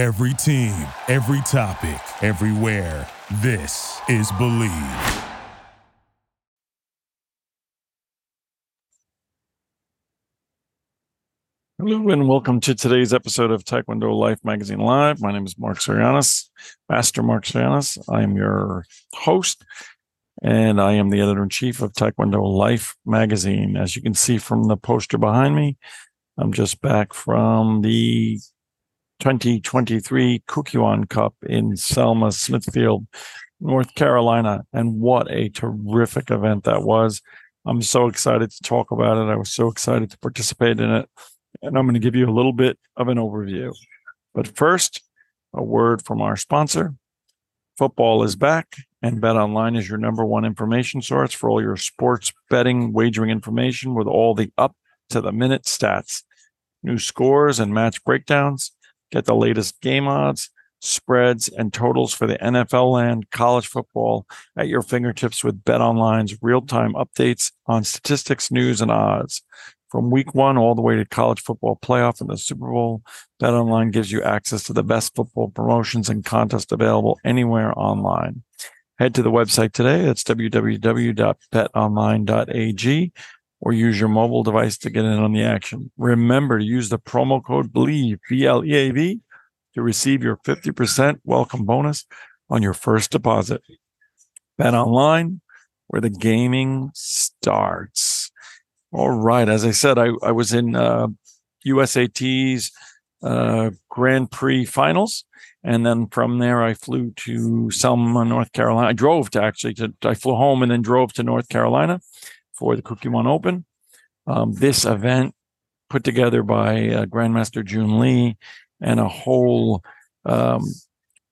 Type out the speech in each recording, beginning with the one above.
Every team, every topic, everywhere. This is Bleav. Hello and welcome to today's episode of Taekwondo Life Magazine Live. My name is Marc Zirogiannis, Master Marc Zirogiannis. I am your host and I am the editor in chief of Taekwondo Life Magazine. As you can see from the poster behind me, I'm just back from the 2023 Kukkiwon Cup in Selma, Smithfield, North Carolina. And what a terrific event that was. I'm so excited to talk about it. I was so excited to participate in it and I'm going to give you a little bit of an overview. But first, a word from our sponsor. Football is back, and Bet Online is your number one information source for all your sports betting wagering information with all the up to the minute stats, new scores, and match breakdowns. Get the latest game odds, spreads, and totals for the NFL and college football at your fingertips with Bet Online's real time updates on statistics, news, and odds. From week one all the way to college football playoff and the Super Bowl, BetOnline gives you access to the best football promotions and contests available anywhere online. Head to the website today. That's www.betonline.ag or use your mobile device to get in on the action. Remember to use the promo code BLEAV, B-L-E-A-V, to receive your 50% welcome bonus on your first deposit. Bet online, where the gaming starts. All right. As I said, I, I was in uh, USAT's uh, Grand Prix finals. And then from there, I flew to Selma, North Carolina. I drove to actually to, I flew home and then drove to North Carolina for the Kukkiwon Open. Um, this event put together by uh, Grandmaster Jun Lee and a whole um,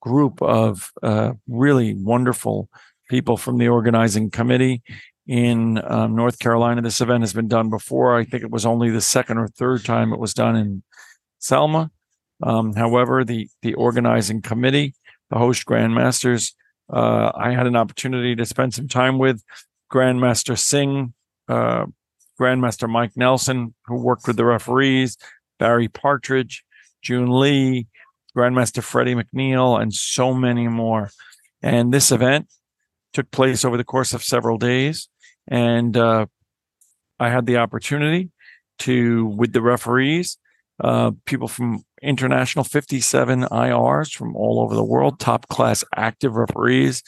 group of uh, really wonderful people from the organizing committee in um, North Carolina. This event has been done before. I think it was only the second or third time it was done in Selma. Um, however, the the organizing committee, the host grandmasters, uh, I had an opportunity to spend some time with Grandmaster Singh, uh, Grandmaster Mike Nelson, who worked with the referees, Barry Partridge, June Lee, Grandmaster Freddie McNeil, and so many more. And this event took place over the course of several days and uh, I had the opportunity to with the referees, uh, people from international 57 IRs from all over the world, top class active referees,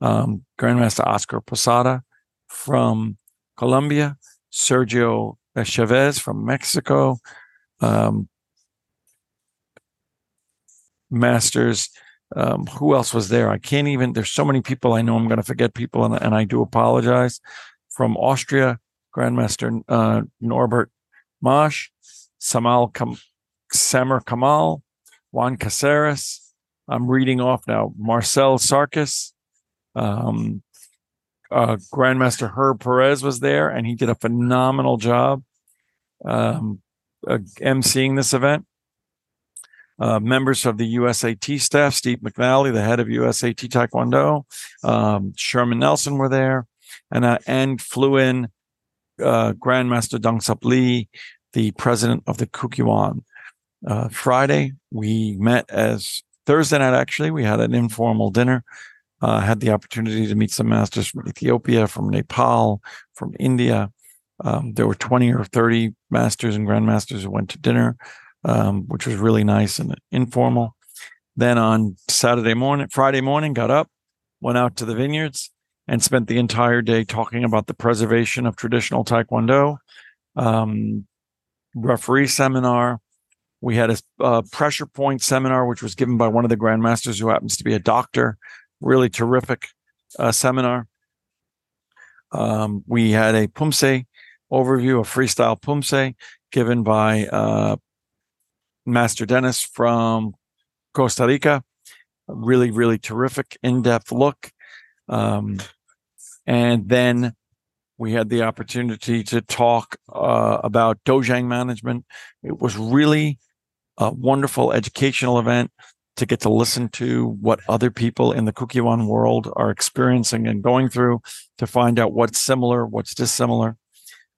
um, Grandmaster Oscar Posada from Colombia, Sergio Chavez from Mexico, um, Masters. Um, who else was there? I can't even. There's so many people. I know I'm going to forget people, and, and I do apologize from Austria, Grandmaster uh, Norbert Masch, Samal Kam- Samer Kamal, Juan Caceres. I'm reading off now. Marcel Sarkis, um, uh, Grandmaster Herb Perez was there, and he did a phenomenal job um, uh, emceeing this event. Uh, members of the USAT staff, Steve McNally, the head of USAT Taekwondo, um, Sherman Nelson were there and uh, and flew in uh, Grandmaster Dong Sup Lee, the president of the Kukkiwon. Uh, Friday, we met as Thursday night. Actually, we had an informal dinner. Uh, had the opportunity to meet some masters from Ethiopia, from Nepal, from India. Um, there were 20 or 30 masters and grandmasters who went to dinner, um, which was really nice and informal. Then on Saturday morning, Friday morning, got up, went out to the vineyards, and spent the entire day talking about the preservation of traditional Taekwondo. Um, referee seminar. We had a, a, pressure point seminar, which was given by one of the grandmasters who happens to be a doctor. Really terrific uh, seminar. Um, we had a Poomsae overview, a freestyle Poomsae given by uh, Master Dennis from Costa Rica. A really, really terrific in depth look um, and then we had the opportunity to talk uh, about Dojang management. It was really a wonderful educational event to get to listen to what other people in the Kukkiwon world are experiencing and going through to find out what's similar, what's dissimilar.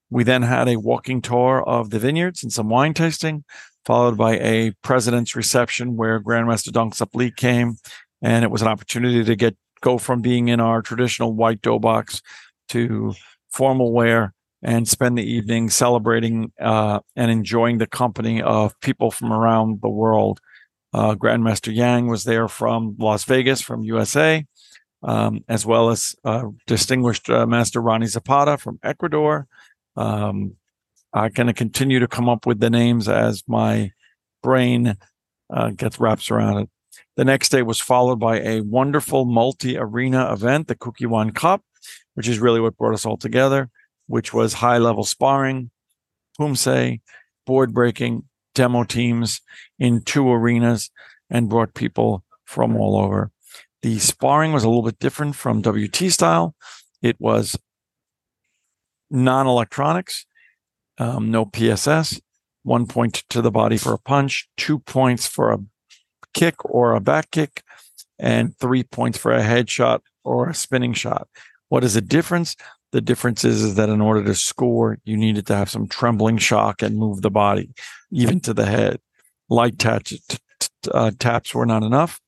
We then had a walking tour of the vineyards and some wine tasting, followed by a president's reception where Grandmaster Dong Sup Lee came. And it was an opportunity to get go from being in our traditional white dobok to formal wear and spend the evening celebrating uh, and enjoying the company of people from around the world. Uh, Grandmaster Yang was there from Las Vegas, from USA, um, as well as uh, distinguished uh, Master Ronnie Zapata from Ecuador. Um, going to continue to come up with the names as my brain uh, gets wraps around it. The next day was followed by a wonderful multi arena event, the Kukkiwon Cup, which is really what brought us all together, which was high level sparring, poomsae, board breaking, demo teams in two arenas, and brought people from all over. The sparring was a little bit different from WT style. It was non electronics, um, no PSS, one point to the body for a punch, two points for a kick or a back kick, and three points for a headshot or a spinning shot. What is the difference? The difference is, is that in order to score, you needed to have some trembling shock and move the body, even to the head. Light touch, t- t- uh, taps were not enough.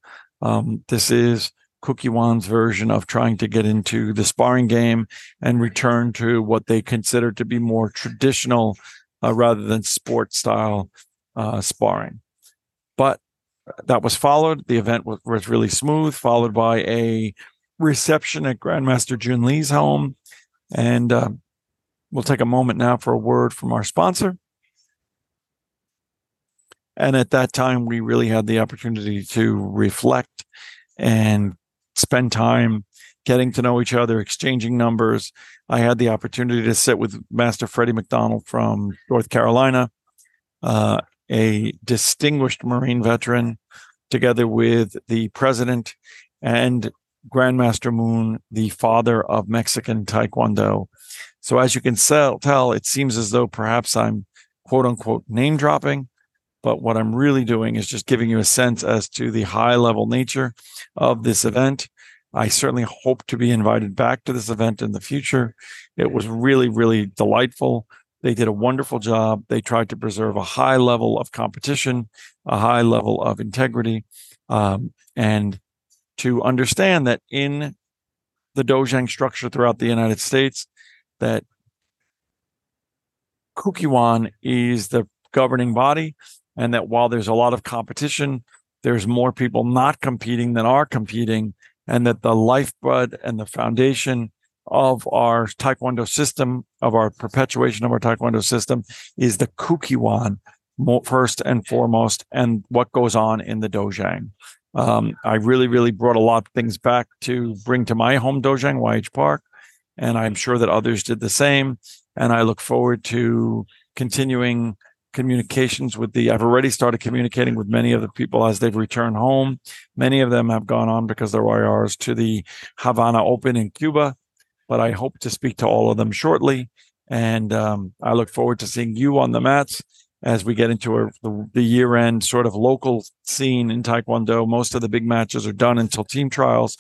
Um, this is Kukkiwon's version of trying to get into the sparring game and return to what they consider to be more traditional uh, rather than sport style uh, sparring. But that was followed. The event was, was really smooth, followed by a reception at Grandmaster Jun Lee's home. And uh, we'll take a moment now for a word from our sponsor. And at that time, we really had the opportunity to reflect and spend time getting to know each other, exchanging numbers. I had the opportunity to sit with Master Freddie McDonald from North Carolina, uh, a distinguished Marine veteran, together with the president and Grandmaster Moon, the father of Mexican Taekwondo. So, as you can tell, it seems as though perhaps I'm quote unquote name dropping, but what I'm really doing is just giving you a sense as to the high level nature of this event. I certainly hope to be invited back to this event in the future. It was really, really delightful. They did a wonderful job. They tried to preserve a high level of competition, a high level of integrity, um, and to understand that in the Dojang structure throughout the United States, that Kukkiwon is the governing body, and that while there's a lot of competition, there's more people not competing than are competing, and that the lifeblood and the foundation of our Taekwondo system, of our perpetuation of our Taekwondo system, is the Kukkiwon first and foremost, and what goes on in the Dojang. Um, I really, really brought a lot of things back to bring to my home Dojang, YH Park, and I'm sure that others did the same. And I look forward to continuing communications with the I've already started communicating with many of the people as they've returned home. Many of them have gone on because they're YRs to the Havana Open in Cuba, but I hope to speak to all of them shortly. And um, I look forward to seeing you on the mats as we get into the, the year end sort of local scene in Taekwondo. Most of the big matches are done until team trials.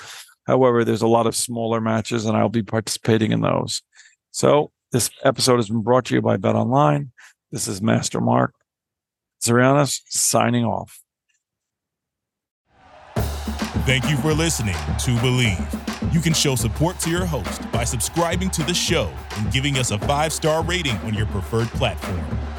However, there's a lot of smaller matches, and I'll be participating in those. So, this episode has been brought to you by Bet Online. This is Master Marc Zirogiannis signing off. Thank you for listening to Bleav. You can show support to your host by subscribing to the show and giving us a five star rating on your preferred platform.